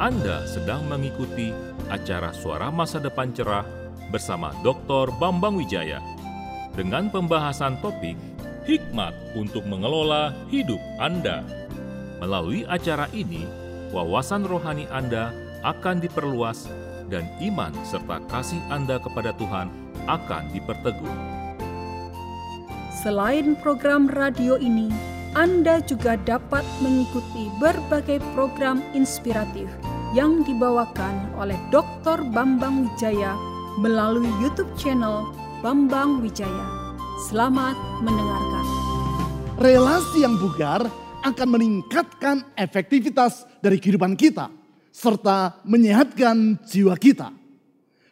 Anda sedang mengikuti acara Suara Masa Depan Cerah bersama Dr. Bambang Wijaya dengan pembahasan topik Hikmat untuk mengelola hidup Anda. Melalui acara ini, wawasan rohani Anda akan diperluas dan iman serta kasih Anda kepada Tuhan akan diperteguh. Selain program radio ini, Anda juga dapat mengikuti berbagai program inspiratif yang dibawakan oleh Dr. Bambang Wijaya melalui YouTube channel Bambang Wijaya. Selamat mendengarkan. Relasi yang bugar akan meningkatkan efektivitas dari kehidupan kita serta menyehatkan jiwa kita.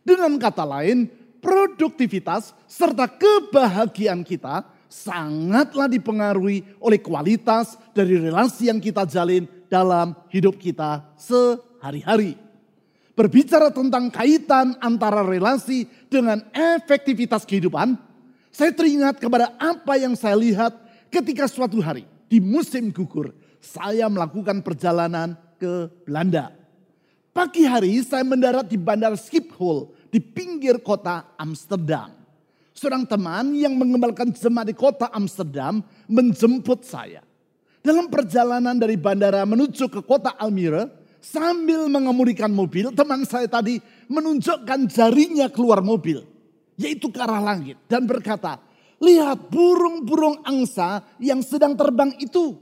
Dengan kata lain, produktivitas serta kebahagiaan kita sangatlah dipengaruhi oleh kualitas dari relasi yang kita jalin dalam hidup kita sehari-hari. Berbicara tentang kaitan antara relasi dengan efektivitas kehidupan, saya teringat kepada apa yang saya lihat ketika suatu hari di musim gugur saya melakukan perjalanan ke Belanda. Pagi hari saya mendarat di bandara Schiphol di pinggir kota Amsterdam. Seorang teman yang mengembalikan jemaat di kota Amsterdam menjemput saya. Dalam perjalanan dari bandara menuju ke kota Almere, sambil mengemudikan mobil, teman saya tadi menunjukkan jarinya keluar mobil yaitu ke arah langit dan berkata, lihat burung-burung angsa yang sedang terbang itu.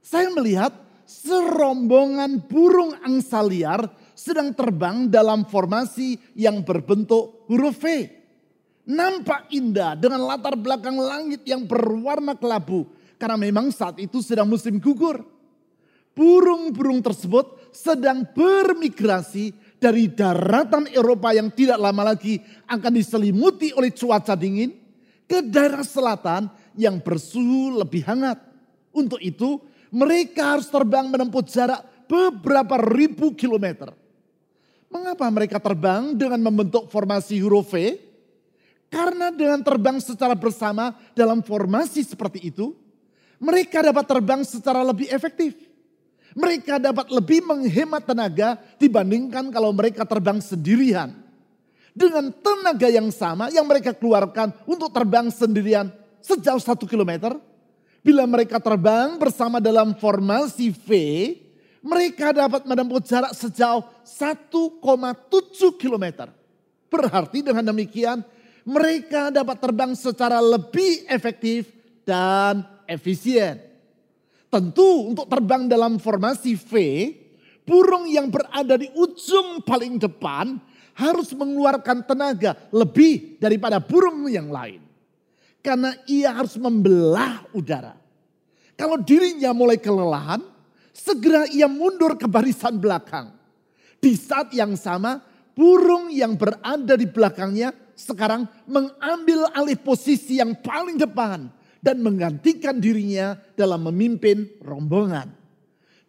Saya melihat serombongan burung angsa liar sedang terbang dalam formasi yang berbentuk huruf V. Nampak indah dengan latar belakang langit yang berwarna kelabu. Karena memang saat itu sedang musim gugur. Burung-burung tersebut sedang bermigrasi dari daratan Eropa yang tidak lama lagi akan diselimuti oleh cuaca dingin ke daerah selatan yang bersuhu lebih hangat. Untuk itu mereka harus terbang menempuh jarak beberapa ribu kilometer. Mengapa mereka terbang dengan membentuk formasi huruf V? Karena dengan terbang secara bersama dalam formasi seperti itu, mereka dapat terbang secara lebih efektif. Mereka dapat lebih menghemat tenaga dibandingkan kalau mereka terbang sendirian. Dengan tenaga yang sama yang mereka keluarkan untuk terbang sendirian sejauh satu kilometer. Bila mereka terbang bersama dalam formasi V, mereka dapat menempuh jarak sejauh 1,7 kilometer. Berarti dengan demikian mereka dapat terbang secara lebih efektif dan efisien. Tentu untuk terbang dalam formasi V, burung yang berada di ujung paling depan harus mengeluarkan tenaga lebih daripada burung yang lain. Karena ia harus membelah udara. Kalau dirinya mulai kelelahan, segera ia mundur ke barisan belakang. Di saat yang sama, burung yang berada di belakangnya sekarang mengambil alih posisi yang paling depan dan menggantikan dirinya dalam memimpin rombongan.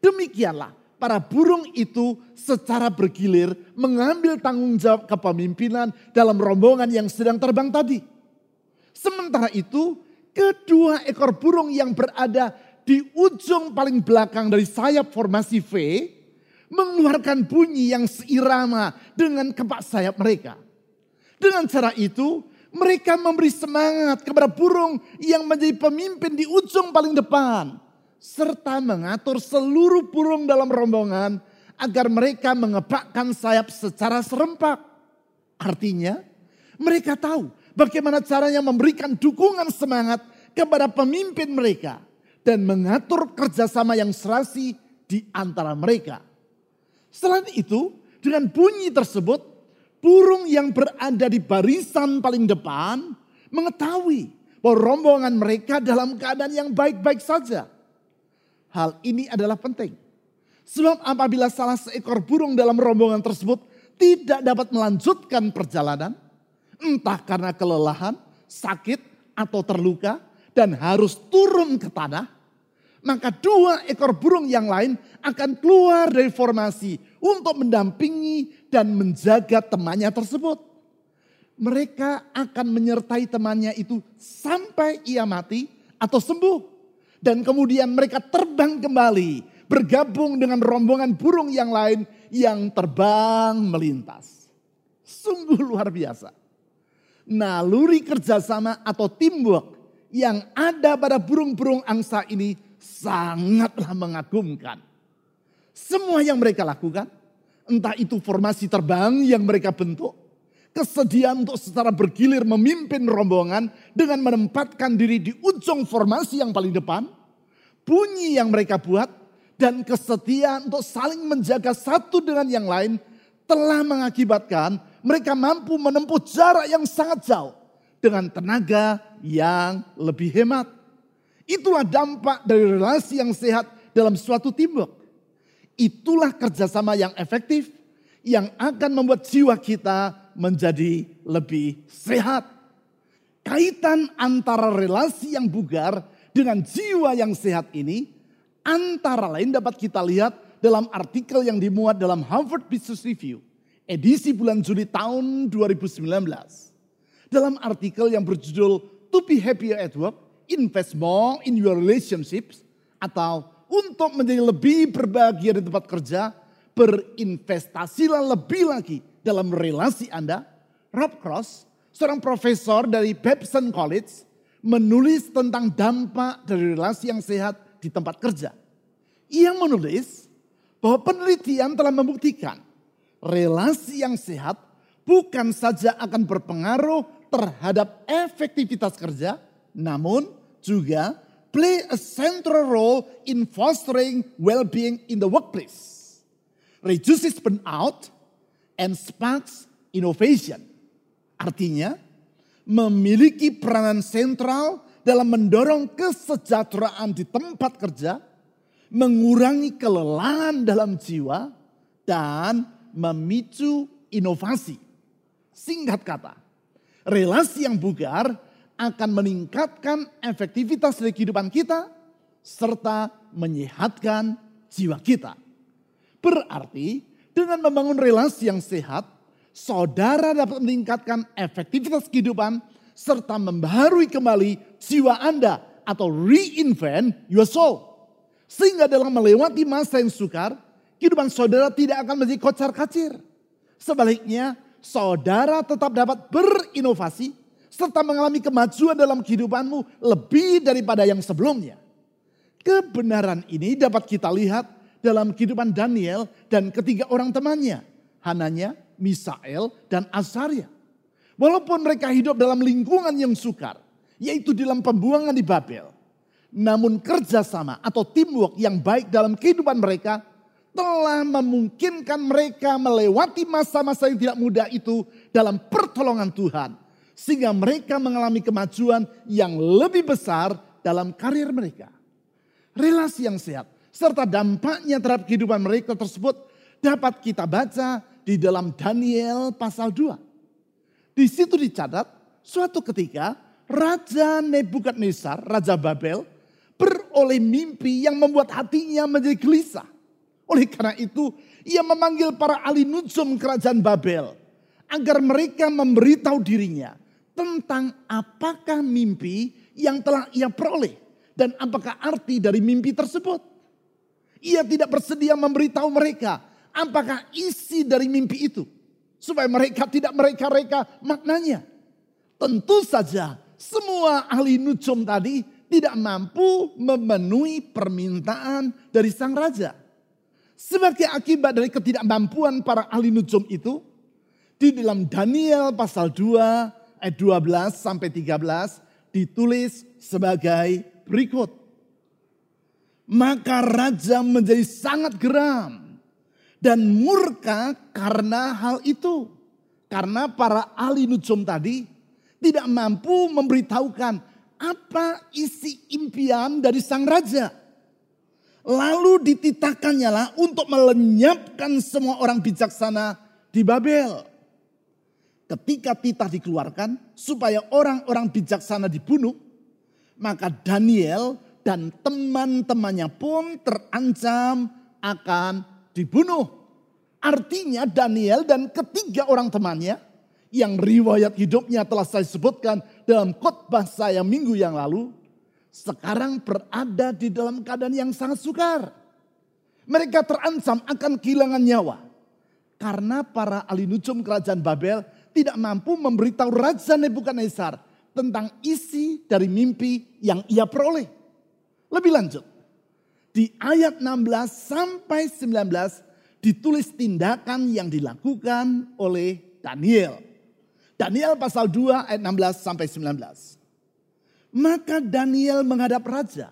Demikianlah para burung itu secara bergilir mengambil tanggung jawab kepemimpinan dalam rombongan yang sedang terbang tadi. Sementara itu, kedua ekor burung yang berada di ujung paling belakang dari sayap formasi V mengeluarkan bunyi yang seirama dengan kepak sayap mereka. Dengan cara itu, mereka memberi semangat kepada burung yang menjadi pemimpin di ujung paling depan. Serta mengatur seluruh burung dalam rombongan agar mereka mengepakkan sayap secara serempak. Artinya mereka tahu bagaimana caranya memberikan dukungan semangat kepada pemimpin mereka. Dan mengatur kerjasama yang serasi di antara mereka. Selain itu dengan bunyi tersebut burung yang berada di barisan paling depan mengetahui bahwa rombongan mereka dalam keadaan yang baik-baik saja. Hal ini adalah penting. Sebab apabila salah seekor burung dalam rombongan tersebut tidak dapat melanjutkan perjalanan, entah karena kelelahan, sakit, atau terluka, dan harus turun ke tanah, maka dua ekor burung yang lain akan keluar dari formasi untuk mendampingi dan menjaga temannya tersebut. Mereka akan menyertai temannya itu sampai ia mati atau sembuh. Dan kemudian mereka terbang kembali bergabung dengan rombongan burung yang lain yang terbang melintas. Sungguh luar biasa. Naluri kerjasama atau teamwork yang ada pada burung-burung angsa ini sangatlah mengagumkan. Semua yang mereka lakukan, entah itu formasi terbang yang mereka bentuk, kesediaan untuk secara bergilir memimpin rombongan dengan menempatkan diri di ujung formasi yang paling depan, bunyi yang mereka buat, dan kesetiaan untuk saling menjaga satu dengan yang lain telah mengakibatkan mereka mampu menempuh jarak yang sangat jauh dengan tenaga yang lebih hemat. Itulah dampak dari relasi yang sehat dalam suatu teamwork. Itulah kerjasama yang efektif yang akan membuat jiwa kita menjadi lebih sehat. Kaitan antara relasi yang bugar dengan jiwa yang sehat ini antara lain dapat kita lihat dalam artikel yang dimuat dalam Harvard Business Review edisi bulan Juli tahun 2019. Dalam artikel yang berjudul To be happier at work, invest more in your relationships atau untuk menjadi lebih berbahagia di tempat kerja, berinvestasilah lebih lagi dalam relasi Anda. Rob Cross, seorang profesor dari Babson College, menulis tentang dampak dari relasi yang sehat di tempat kerja. Ia menulis bahwa penelitian telah membuktikan relasi yang sehat bukan saja akan berpengaruh terhadap efektivitas kerja, namun juga play a central role in fostering well-being in the workplace, reduces burnout, and sparks innovation. Artinya, memiliki peranan sentral dalam mendorong kesejahteraan di tempat kerja, mengurangi kelelahan dalam jiwa, dan memicu inovasi. Singkat kata, relasi yang bugar akan meningkatkan efektivitas dari kehidupan kita serta menyehatkan jiwa kita. Berarti dengan membangun relasi yang sehat, saudara dapat meningkatkan efektivitas kehidupan serta membaharui kembali jiwa Anda atau reinvent your soul. Sehingga dalam melewati masa yang sukar, kehidupan saudara tidak akan menjadi kocar kacir. Sebaliknya, saudara tetap dapat berinovasi serta mengalami kemajuan dalam kehidupanmu lebih daripada yang sebelumnya. Kebenaran ini dapat kita lihat dalam kehidupan Daniel dan ketiga orang temannya, Hananya, Misael, dan Azaria. Walaupun mereka hidup dalam lingkungan yang sukar, yaitu dalam pembuangan di Babel. Namun kerjasama atau teamwork yang baik dalam kehidupan mereka telah memungkinkan mereka melewati masa-masa yang tidak mudah itu dalam pertolongan Tuhan. Sehingga mereka mengalami kemajuan yang lebih besar dalam karir mereka. Relasi yang sehat serta dampaknya terhadap kehidupan mereka tersebut dapat kita baca di dalam Daniel pasal 2. Di situ dicatat suatu ketika Raja Nebukadnezar, Raja Babel, beroleh mimpi yang membuat hatinya menjadi gelisah. Oleh karena itu, ia memanggil para ahli nujum kerajaan Babel agar mereka memberitahu dirinya tentang apakah mimpi yang telah ia peroleh dan apakah arti dari mimpi tersebut. Ia tidak bersedia memberitahu mereka apakah isi dari mimpi itu supaya mereka tidak mereka-reka maknanya. Tentu saja semua ahli nujum tadi tidak mampu memenuhi permintaan dari sang raja. Sebagai akibat dari ketidakmampuan para ahli nujum itu, di dalam Daniel pasal 2 ayat 12 sampai 13 ditulis sebagai berikut. Maka raja menjadi sangat geram dan murka karena hal itu. Karena para ahli nujum tadi tidak mampu memberitahukan apa isi impian dari sang raja. Lalu dititahkannya lah untuk melenyapkan semua orang bijaksana di Babel. Ketika titah dikeluarkan supaya orang-orang bijaksana dibunuh, maka Daniel dan teman-temannya pun terancam akan dibunuh. Artinya Daniel dan ketiga orang temannya yang riwayat hidupnya telah saya sebutkan dalam khotbah saya minggu yang lalu sekarang berada di dalam keadaan yang sangat sukar. Mereka terancam akan kehilangan nyawa. Karena para ahli nujum kerajaan Babel tidak mampu memberitahu Raja Nebukadnezar tentang isi dari mimpi yang ia peroleh. Lebih lanjut, di ayat 16 sampai 19 ditulis tindakan yang dilakukan oleh Daniel. Daniel pasal 2 ayat 16 sampai 19. Maka Daniel menghadap raja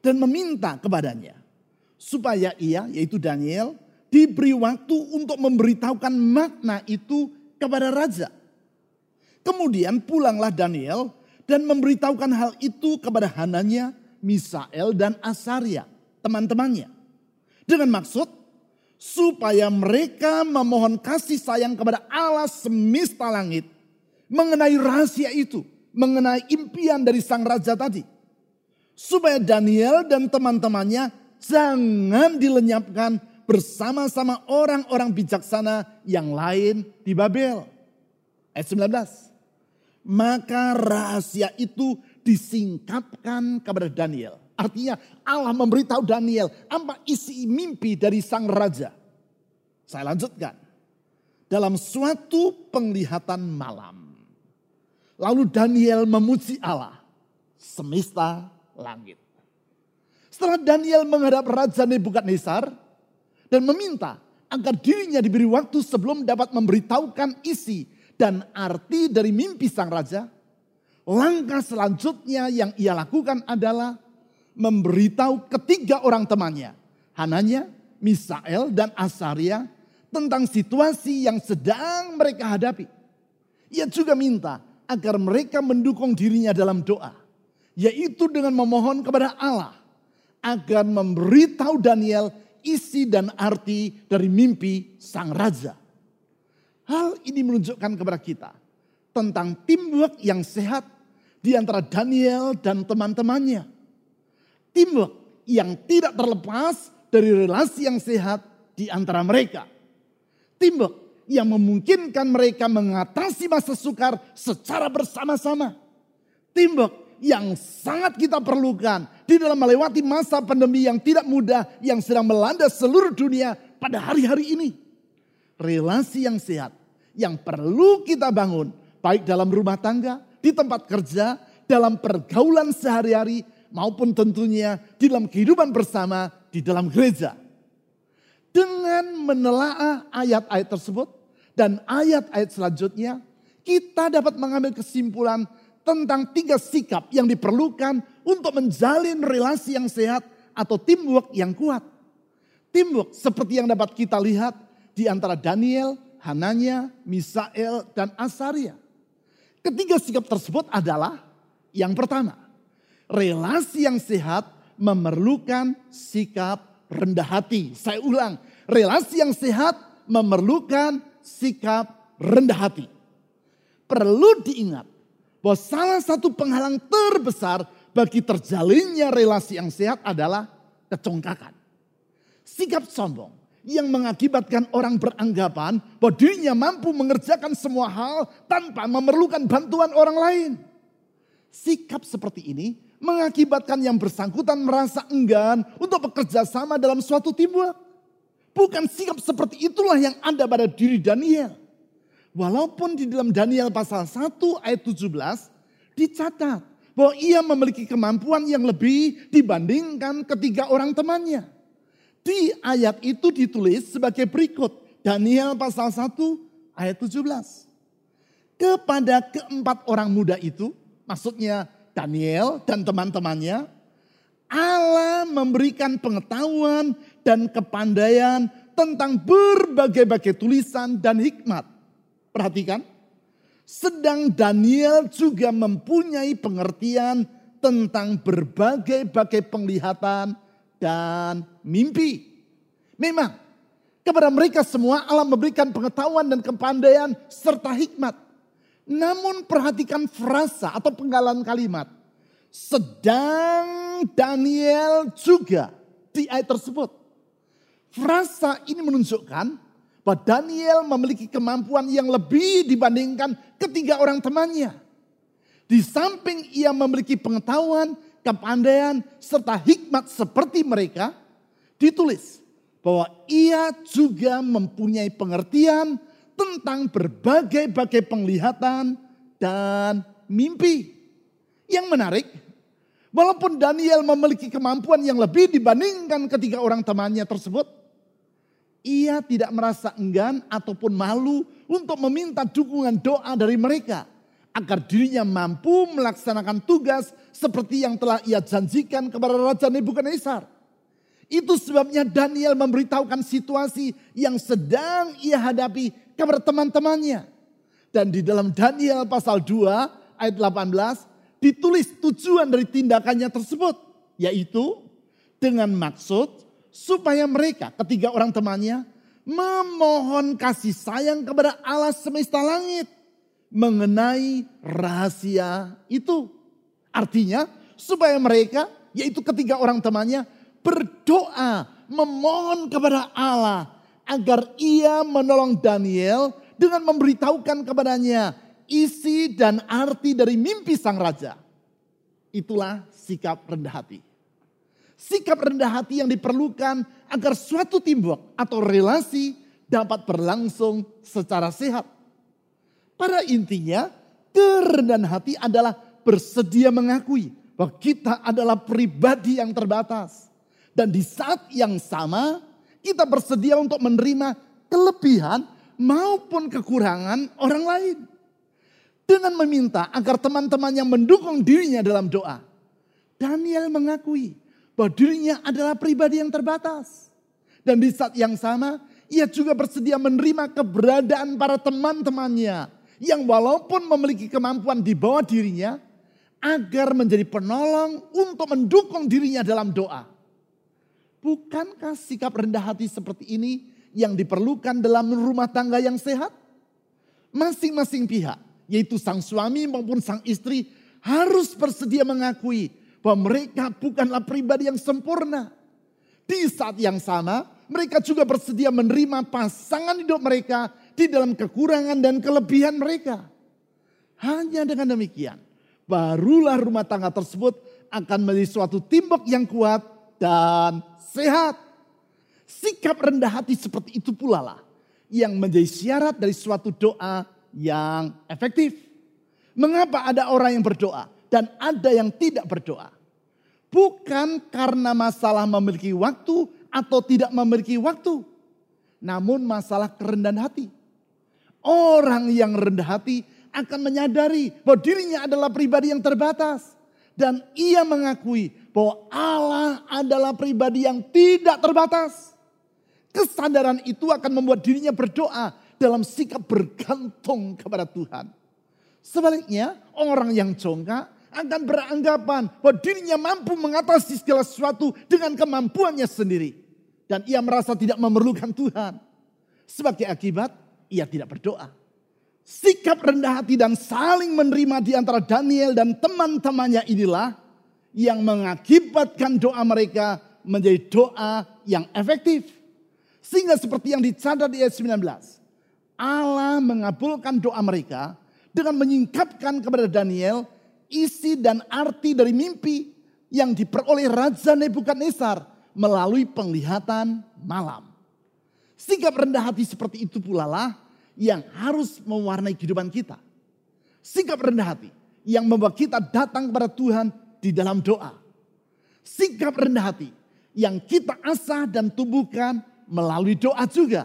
dan meminta kepadanya supaya ia yaitu Daniel diberi waktu untuk memberitahukan makna itu kepada raja. Kemudian pulanglah Daniel dan memberitahukan hal itu kepada Hananya, Misael dan Asaria, teman-temannya. Dengan maksud supaya mereka memohon kasih sayang kepada Allah semesta langit mengenai rahasia itu mengenai impian dari sang raja tadi. Supaya Daniel dan teman-temannya jangan dilenyapkan bersama-sama orang-orang bijaksana yang lain di Babel. Ayat 19. Maka rahasia itu disingkapkan kepada Daniel. Artinya Allah memberitahu Daniel apa isi mimpi dari sang raja. Saya lanjutkan. Dalam suatu penglihatan malam Lalu Daniel memuji Allah semesta langit. Setelah Daniel menghadap Raja Nebukadnezar dan meminta agar dirinya diberi waktu sebelum dapat memberitahukan isi dan arti dari mimpi sang raja, langkah selanjutnya yang ia lakukan adalah memberitahu ketiga orang temannya, Hananya, Misael, dan Asaria tentang situasi yang sedang mereka hadapi. Ia juga minta agar mereka mendukung dirinya dalam doa. Yaitu dengan memohon kepada Allah agar memberitahu Daniel isi dan arti dari mimpi sang raja. Hal ini menunjukkan kepada kita tentang teamwork yang sehat di antara Daniel dan teman-temannya. Teamwork yang tidak terlepas dari relasi yang sehat di antara mereka. Teamwork yang memungkinkan mereka mengatasi masa sukar secara bersama-sama. Teamwork yang sangat kita perlukan di dalam melewati masa pandemi yang tidak mudah yang sedang melanda seluruh dunia pada hari-hari ini. Relasi yang sehat yang perlu kita bangun baik dalam rumah tangga, di tempat kerja, dalam pergaulan sehari-hari maupun tentunya di dalam kehidupan bersama di dalam gereja. Dengan menelaah ayat-ayat tersebut dan ayat-ayat selanjutnya, kita dapat mengambil kesimpulan tentang tiga sikap yang diperlukan untuk menjalin relasi yang sehat atau teamwork yang kuat. Teamwork seperti yang dapat kita lihat di antara Daniel, Hananya, Misael, dan Asaria. Ketiga sikap tersebut adalah yang pertama, relasi yang sehat memerlukan sikap rendah hati. Saya ulang, relasi yang sehat memerlukan sikap rendah hati. Perlu diingat bahwa salah satu penghalang terbesar bagi terjalinnya relasi yang sehat adalah kecongkakan. Sikap sombong yang mengakibatkan orang beranggapan bahwa dirinya mampu mengerjakan semua hal tanpa memerlukan bantuan orang lain. Sikap seperti ini mengakibatkan yang bersangkutan merasa enggan untuk bekerja sama dalam suatu teamwork. Bukan sikap seperti itulah yang ada pada diri Daniel. Walaupun di dalam Daniel pasal 1 ayat 17 dicatat bahwa ia memiliki kemampuan yang lebih dibandingkan ketiga orang temannya. Di ayat itu ditulis sebagai berikut. Daniel pasal 1 ayat 17. Kepada keempat orang muda itu, maksudnya Daniel dan teman-temannya, Allah memberikan pengetahuan dan kepandaian tentang berbagai-bagai tulisan dan hikmat. Perhatikan, sedang Daniel juga mempunyai pengertian tentang berbagai-bagai penglihatan dan mimpi. Memang, kepada mereka semua Allah memberikan pengetahuan dan kepandaian serta hikmat. Namun perhatikan frasa atau penggalan kalimat. Sedang Daniel juga di ayat tersebut. Frasa ini menunjukkan bahwa Daniel memiliki kemampuan yang lebih dibandingkan ketiga orang temannya. Di samping ia memiliki pengetahuan, kepandaian, serta hikmat seperti mereka, ditulis bahwa ia juga mempunyai pengertian tentang berbagai-bagai penglihatan dan mimpi. Yang menarik, walaupun Daniel memiliki kemampuan yang lebih dibandingkan ketiga orang temannya tersebut, ia tidak merasa enggan ataupun malu untuk meminta dukungan doa dari mereka agar dirinya mampu melaksanakan tugas seperti yang telah ia janjikan kepada Raja Nebukadnezar. Itu sebabnya Daniel memberitahukan situasi yang sedang ia hadapi kepada teman-temannya. Dan di dalam Daniel pasal 2 ayat 18 ditulis tujuan dari tindakannya tersebut. Yaitu dengan maksud supaya mereka ketiga orang temannya memohon kasih sayang kepada Allah semesta langit mengenai rahasia itu. Artinya supaya mereka yaitu ketiga orang temannya berdoa, memohon kepada Allah agar ia menolong Daniel dengan memberitahukan kepadanya isi dan arti dari mimpi sang raja. Itulah sikap rendah hati. Sikap rendah hati yang diperlukan agar suatu teamwork atau relasi dapat berlangsung secara sehat. Pada intinya, kerendahan hati adalah bersedia mengakui bahwa kita adalah pribadi yang terbatas dan di saat yang sama kita bersedia untuk menerima kelebihan maupun kekurangan orang lain. Dengan meminta agar teman-teman yang mendukung dirinya dalam doa. Daniel mengakui bahwa dirinya adalah pribadi yang terbatas. Dan di saat yang sama ia juga bersedia menerima keberadaan para teman-temannya. Yang walaupun memiliki kemampuan di bawah dirinya. Agar menjadi penolong untuk mendukung dirinya dalam doa. Bukankah sikap rendah hati seperti ini yang diperlukan dalam rumah tangga yang sehat? Masing-masing pihak, yaitu sang suami maupun sang istri, harus bersedia mengakui bahwa mereka bukanlah pribadi yang sempurna. Di saat yang sama, mereka juga bersedia menerima pasangan hidup mereka di dalam kekurangan dan kelebihan mereka. Hanya dengan demikian, barulah rumah tangga tersebut akan menjadi suatu timbuk yang kuat dan sehat. Sikap rendah hati seperti itu pula lah yang menjadi syarat dari suatu doa yang efektif. Mengapa ada orang yang berdoa dan ada yang tidak berdoa? Bukan karena masalah memiliki waktu atau tidak memiliki waktu. Namun masalah kerendahan hati. Orang yang rendah hati akan menyadari bahwa dirinya adalah pribadi yang terbatas. Dan ia mengakui bahwa Allah adalah pribadi yang tidak terbatas. Kesadaran itu akan membuat dirinya berdoa dalam sikap bergantung kepada Tuhan. Sebaliknya, orang yang jongkak akan beranggapan bahwa dirinya mampu mengatasi segala sesuatu dengan kemampuannya sendiri. Dan ia merasa tidak memerlukan Tuhan. Sebagai akibat, ia tidak berdoa. Sikap rendah hati dan saling menerima di antara Daniel dan teman-temannya inilah yang mengakibatkan doa mereka menjadi doa yang efektif. Sehingga seperti yang dicatat di ayat 19. Allah mengabulkan doa mereka dengan menyingkapkan kepada Daniel isi dan arti dari mimpi yang diperoleh Raja Nebukadnezar melalui penglihatan malam. Sikap rendah hati seperti itu pula lah yang harus mewarnai kehidupan kita. Sikap rendah hati yang membuat kita datang kepada Tuhan di dalam doa. Sikap rendah hati yang kita asah dan tumbuhkan melalui doa juga.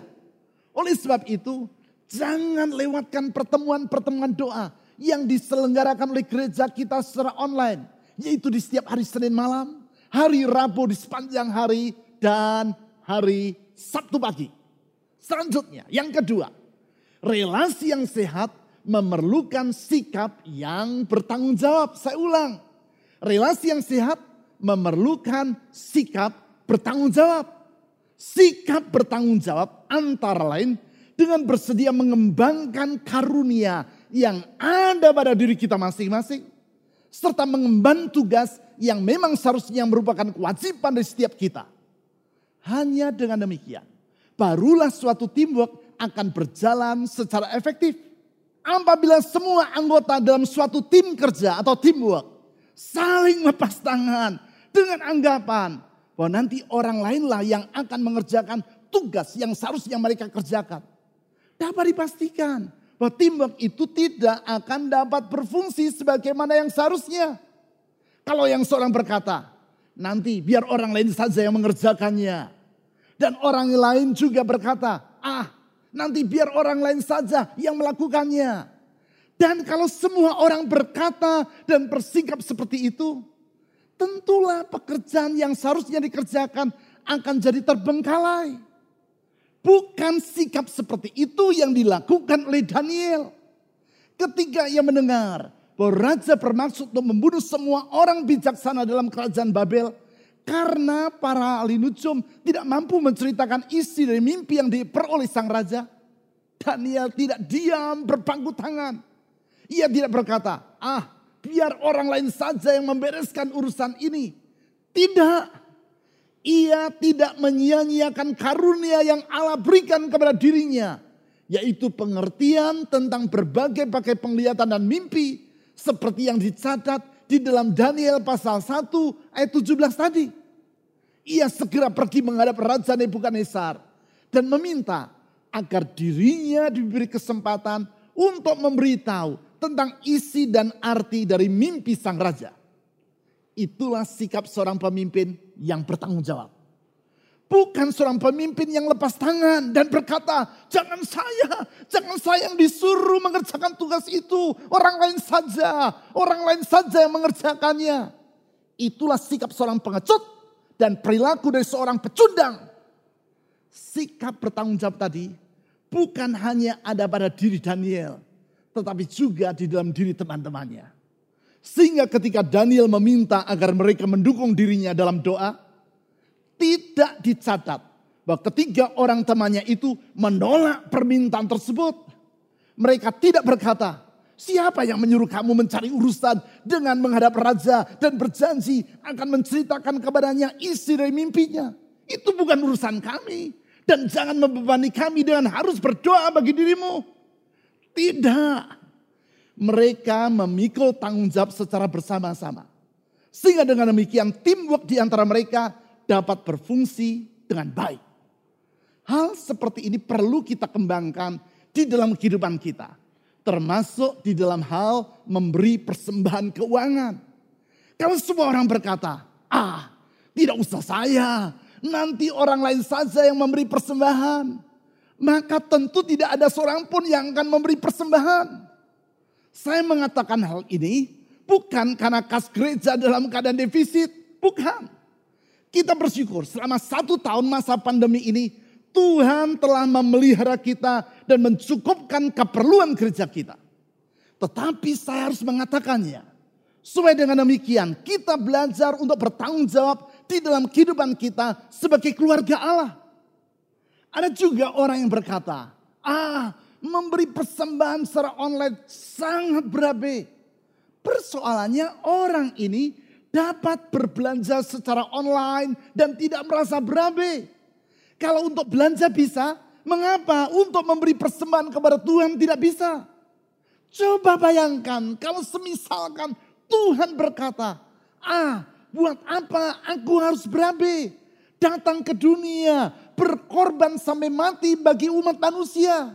Oleh sebab itu, jangan lewatkan pertemuan-pertemuan doa yang diselenggarakan oleh gereja kita secara online. Yaitu di setiap hari Senin malam, hari Rabu di sepanjang hari, dan hari Sabtu pagi. Selanjutnya, yang kedua, relasi yang sehat memerlukan sikap yang bertanggung jawab. Saya ulang, Relasi yang sehat memerlukan sikap bertanggung jawab. Sikap bertanggung jawab antara lain dengan bersedia mengembangkan karunia yang ada pada diri kita masing-masing. Serta mengemban tugas yang memang seharusnya merupakan kewajiban dari setiap kita. Hanya dengan demikian, barulah suatu teamwork akan berjalan secara efektif. Apabila semua anggota dalam suatu tim kerja atau teamwork saling lepas tangan dengan anggapan bahwa nanti orang lainlah yang akan mengerjakan tugas yang seharusnya mereka kerjakan. Dapat dipastikan bahwa teamwork itu tidak akan dapat berfungsi sebagaimana yang seharusnya. Kalau yang seorang berkata, nanti biar orang lain saja yang mengerjakannya. Dan orang lain juga berkata, ah nanti biar orang lain saja yang melakukannya. Dan kalau semua orang berkata dan bersikap seperti itu, tentulah pekerjaan yang seharusnya dikerjakan akan jadi terbengkalai. Bukan sikap seperti itu yang dilakukan oleh Daniel. Ketika ia mendengar bahwa raja bermaksud untuk membunuh semua orang bijaksana dalam kerajaan Babel. Karena para ahli nujum tidak mampu menceritakan isi dari mimpi yang diperoleh sang raja. Daniel tidak diam berpangku tangan. Ia tidak berkata, ah biar orang lain saja yang membereskan urusan ini. Tidak. Ia tidak menyia-nyiakan karunia yang Allah berikan kepada dirinya. Yaitu pengertian tentang berbagai-bagai penglihatan dan mimpi. Seperti yang dicatat di dalam Daniel pasal 1 ayat 17 tadi. Ia segera pergi menghadap Raja Nebukadnezar dan meminta agar dirinya diberi kesempatan untuk memberitahu tentang isi dan arti dari mimpi sang raja. Itulah sikap seorang pemimpin yang bertanggung jawab. Bukan seorang pemimpin yang lepas tangan dan berkata, jangan saya, jangan saya yang disuruh mengerjakan tugas itu. Orang lain saja, orang lain saja yang mengerjakannya. Itulah sikap seorang pengecut dan perilaku dari seorang pecundang. Sikap bertanggung jawab tadi bukan hanya ada pada diri Daniel, tetapi juga di dalam diri teman-temannya. Sehingga ketika Daniel meminta agar mereka mendukung dirinya dalam doa, tidak dicatat bahwa ketiga orang temannya itu menolak permintaan tersebut. Mereka tidak berkata, siapa yang menyuruh kamu mencari urusan dengan menghadap raja dan berjanji akan menceritakan kepadanya isi dari mimpinya. Itu bukan urusan kami. Dan jangan membebani kami dengan harus berdoa bagi dirimu. Tidak mereka memikul tanggung jawab secara bersama-sama. Sehingga dengan demikian teamwork di antara mereka dapat berfungsi dengan baik. Hal seperti ini perlu kita kembangkan di dalam kehidupan kita. Termasuk di dalam hal memberi persembahan keuangan. Kalau semua orang berkata, ah tidak usah saya, nanti orang lain saja yang memberi persembahan. Maka tentu tidak ada seorang pun yang akan memberi persembahan. Saya mengatakan hal ini bukan karena kas gereja dalam keadaan defisit. Bukan. Kita bersyukur selama satu tahun masa pandemi ini Tuhan telah memelihara kita dan mencukupkan keperluan gereja kita. Tetapi saya harus mengatakannya. Sesuai dengan demikian kita belajar untuk bertanggung jawab di dalam kehidupan kita sebagai keluarga Allah. Ada juga orang yang berkata, ah memberi persembahan secara online sangat berabe. Persoalannya orang ini dapat berbelanja secara online dan tidak merasa berabe. Kalau untuk belanja bisa, mengapa untuk memberi persembahan kepada Tuhan tidak bisa? Coba bayangkan kalau semisalkan Tuhan berkata, ah buat apa aku harus berabe? Datang ke dunia, berkorban sampai mati bagi umat manusia.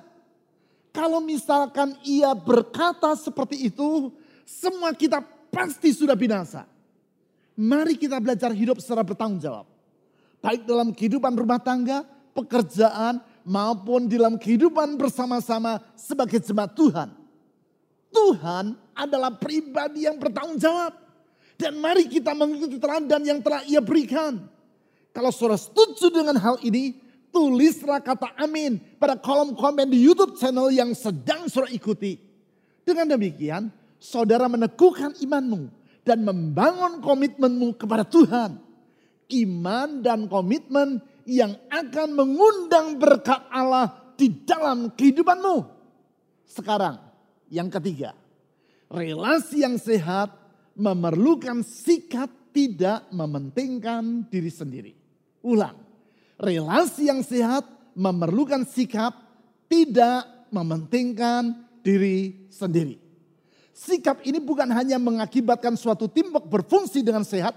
Kalau misalkan ia berkata seperti itu, semua kita pasti sudah binasa. Mari kita belajar hidup secara bertanggung jawab. Baik dalam kehidupan rumah tangga, pekerjaan, maupun dalam kehidupan bersama-sama sebagai jemaat Tuhan. Tuhan adalah pribadi yang bertanggung jawab. Dan mari kita mengikuti teladan yang telah ia berikan. Kalau saudara setuju dengan hal ini, tulislah kata amin pada kolom komen di YouTube channel yang sedang saudara ikuti. Dengan demikian, saudara meneguhkan imanmu dan membangun komitmenmu kepada Tuhan. Iman dan komitmen yang akan mengundang berkat Allah di dalam kehidupanmu. Sekarang, yang ketiga, relasi yang sehat memerlukan sikap tidak mementingkan diri sendiri. Ulang, relasi yang sehat memerlukan sikap tidak mementingkan diri sendiri. Sikap ini bukan hanya mengakibatkan suatu timbuk berfungsi dengan sehat,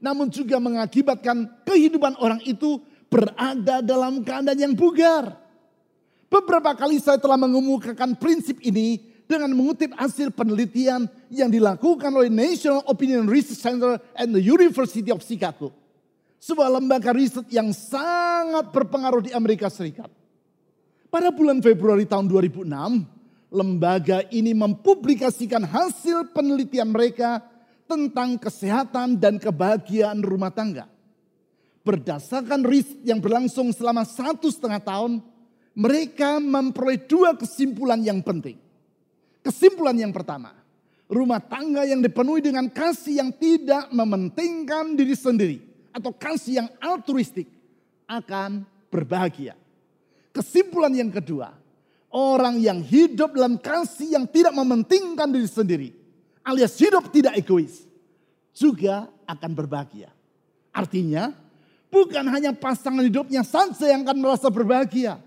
namun juga mengakibatkan kehidupan orang itu berada dalam keadaan yang bugar. Beberapa kali saya telah mengemukakan prinsip ini dengan mengutip hasil penelitian yang dilakukan oleh National Opinion Research Center and the University of Chicago. Sebuah lembaga riset yang sangat berpengaruh di Amerika Serikat. Pada bulan Februari tahun 2006, lembaga ini mempublikasikan hasil penelitian mereka tentang kesehatan dan kebahagiaan rumah tangga. Berdasarkan riset yang berlangsung selama satu setengah tahun, mereka memperoleh dua kesimpulan yang penting. Kesimpulan yang pertama, rumah tangga yang dipenuhi dengan kasih yang tidak mementingkan diri sendiri atau kasih yang altruistik akan berbahagia. Kesimpulan yang kedua, orang yang hidup dalam kasih yang tidak mementingkan diri sendiri alias hidup tidak egois juga akan berbahagia. Artinya, bukan hanya pasangan hidupnya saja yang akan merasa berbahagia,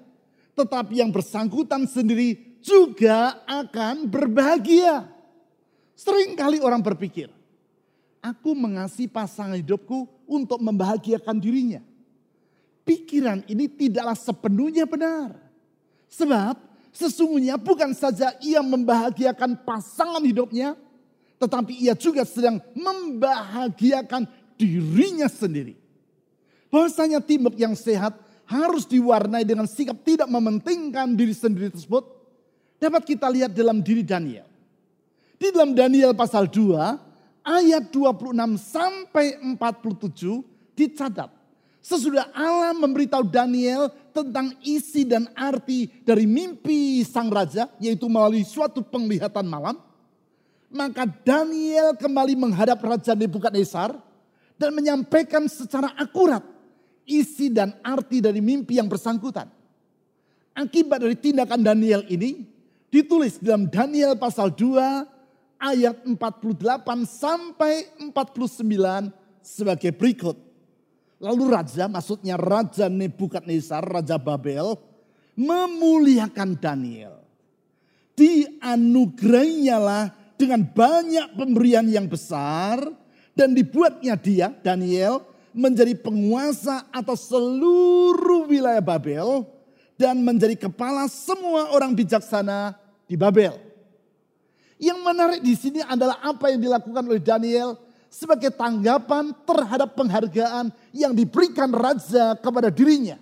tetapi yang bersangkutan sendiri juga akan berbahagia. Sering kali orang berpikir, aku mengasihi pasangan hidupku untuk membahagiakan dirinya. Pikiran ini tidaklah sepenuhnya benar. Sebab sesungguhnya bukan saja ia membahagiakan pasangan hidupnya, tetapi ia juga sedang membahagiakan dirinya sendiri. Bahwasanya timbuk yang sehat harus diwarnai dengan sikap tidak mementingkan diri sendiri tersebut dapat kita lihat dalam diri Daniel. Di dalam Daniel pasal 2 ayat 26 sampai 47 dicatat. Sesudah Allah memberitahu Daniel tentang isi dan arti dari mimpi sang raja yaitu melalui suatu penglihatan malam. Maka Daniel kembali menghadap Raja Nebukadnezar dan menyampaikan secara akurat isi dan arti dari mimpi yang bersangkutan. Akibat dari tindakan Daniel ini ditulis dalam Daniel pasal 2 ayat 48 sampai 49 sebagai berikut. Lalu raja, maksudnya Raja Nebukadnezar, Raja Babel, memuliakan Daniel. Dianugerahinyalah dengan banyak pemberian yang besar dan dibuatnya dia, Daniel, menjadi penguasa atas seluruh wilayah Babel dan menjadi kepala semua orang bijaksana di Babel. Yang menarik di sini adalah apa yang dilakukan oleh Daniel sebagai tanggapan terhadap penghargaan yang diberikan raja kepada dirinya.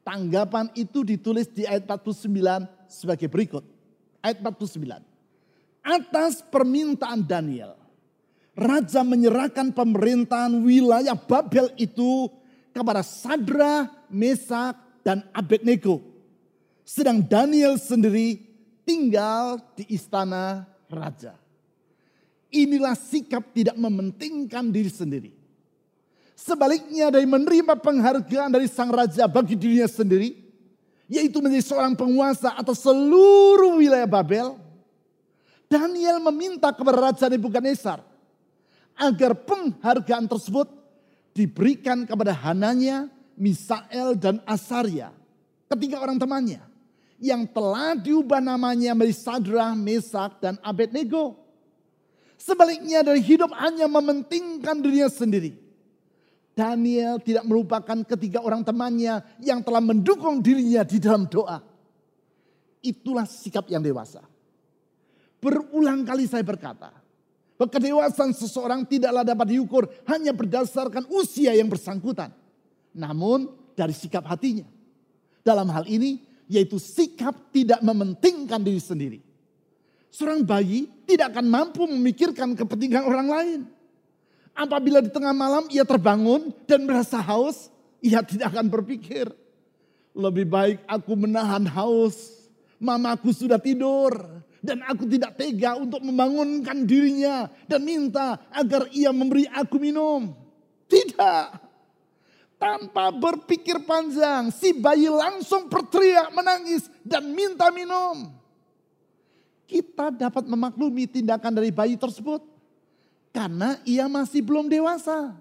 Tanggapan itu ditulis di ayat 49 sebagai berikut. Ayat 49. Atas permintaan Daniel, raja menyerahkan pemerintahan wilayah Babel itu kepada Sadra, Mesak, dan Abednego. Sedang Daniel sendiri tinggal di istana raja. Inilah sikap tidak mementingkan diri sendiri. Sebaliknya dari menerima penghargaan dari sang raja bagi dirinya sendiri, yaitu menjadi seorang penguasa atas seluruh wilayah Babel, Daniel meminta kepada Raja Nebukadnezar agar penghargaan tersebut diberikan kepada Hananya, Misael, dan Asaria. Ketiga orang temannya yang telah diubah namanya menjadi Sadra, Mesak, dan Abednego. Sebaliknya dari hidup hanya mementingkan dirinya sendiri. Daniel tidak merupakan ketiga orang temannya yang telah mendukung dirinya di dalam doa. Itulah sikap yang dewasa. Berulang kali saya berkata, Kedewasaan seseorang tidaklah dapat diukur hanya berdasarkan usia yang bersangkutan. Namun dari sikap hatinya. Dalam hal ini yaitu sikap tidak mementingkan diri sendiri. Seorang bayi tidak akan mampu memikirkan kepentingan orang lain. Apabila di tengah malam ia terbangun dan merasa haus, ia tidak akan berpikir. Lebih baik aku menahan haus. Mamaku sudah tidur dan aku tidak tega untuk membangunkan dirinya dan minta agar ia memberi aku minum. Tidak. Tanpa berpikir panjang, si bayi langsung berteriak, menangis, dan minta minum. Kita dapat memaklumi tindakan dari bayi tersebut. Karena ia masih belum dewasa.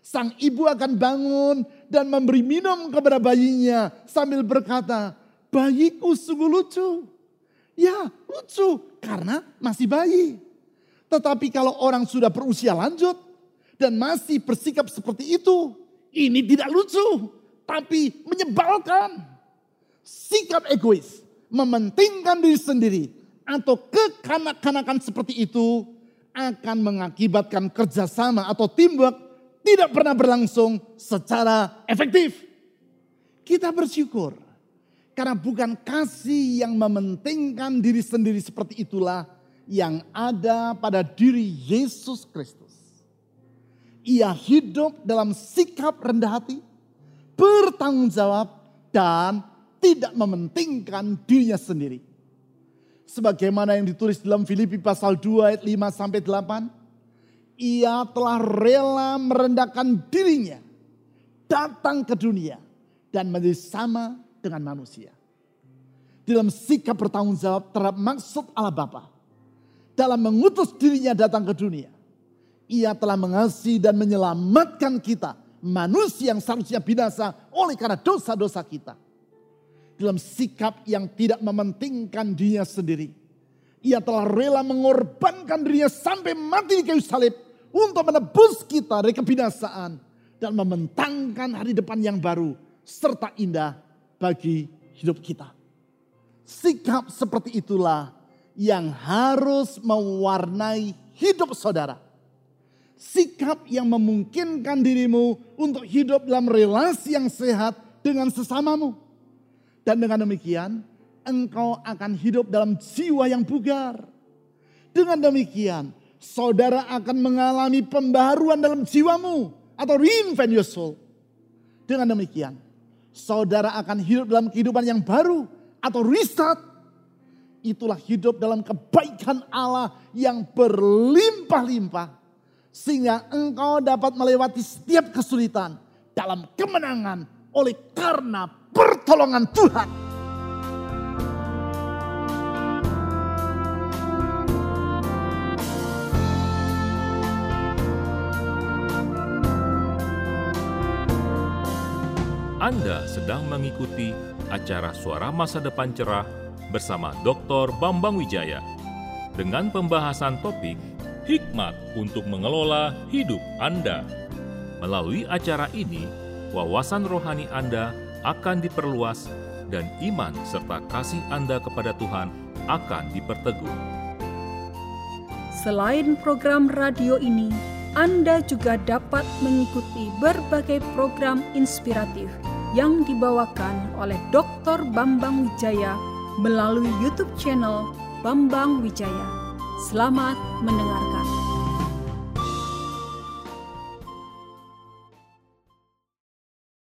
Sang ibu akan bangun dan memberi minum kepada bayinya sambil berkata, bayiku sungguh lucu. Ya lucu karena masih bayi. Tetapi kalau orang sudah berusia lanjut dan masih bersikap seperti itu, ini tidak lucu, tapi menyebalkan. Sikap egois, mementingkan diri sendiri, atau kekanak-kanakan seperti itu akan mengakibatkan kerjasama atau teamwork tidak pernah berlangsung secara efektif. Kita bersyukur karena bukan kasih yang mementingkan diri sendiri seperti itulah yang ada pada diri Yesus Kristus. Ia hidup dalam sikap rendah hati, bertanggung jawab, dan tidak mementingkan dirinya sendiri. Sebagaimana yang ditulis dalam Filipi pasal 2 ayat 5 sampai 8. Ia telah rela merendahkan dirinya, datang ke dunia, dan menjadi sama dengan manusia. Dalam sikap bertanggung jawab terhadap maksud Allah Bapa. Dalam mengutus dirinya datang ke dunia. Ia telah mengasihi dan menyelamatkan kita. Manusia yang seharusnya binasa oleh karena dosa-dosa kita. Dalam sikap yang tidak mementingkan dirinya sendiri. Ia telah rela mengorbankan dirinya sampai mati di kayu salib. Untuk menebus kita dari kebinasaan. Dan membentangkan hari depan yang baru serta indah bagi hidup kita. Sikap seperti itulah yang harus mewarnai hidup saudara. Sikap yang memungkinkan dirimu untuk hidup dalam relasi yang sehat dengan sesamamu. Dan dengan demikian, engkau akan hidup dalam jiwa yang bugar. Dengan demikian, saudara akan mengalami pembaruan dalam jiwamu atau reinvent your soul. Dengan demikian, saudara akan hidup dalam kehidupan yang baru atau restart. Itulah hidup dalam kebaikan Allah yang berlimpah-limpah. Sehingga engkau dapat melewati setiap kesulitan dalam kemenangan oleh karena pertolongan Tuhan. Anda sedang mengikuti acara Suara Masa Depan Cerah bersama Dr. Bambang Wijaya dengan pembahasan topik Hikmat untuk mengelola hidup Anda. Melalui acara ini, wawasan rohani Anda akan diperluas dan iman serta kasih Anda kepada Tuhan akan diperteguh. Selain program radio ini, Anda juga dapat mengikuti berbagai program inspiratif yang dibawakan oleh Dr. Bambang Wijaya melalui YouTube channel Bambang Wijaya. Selamat mendengarkan.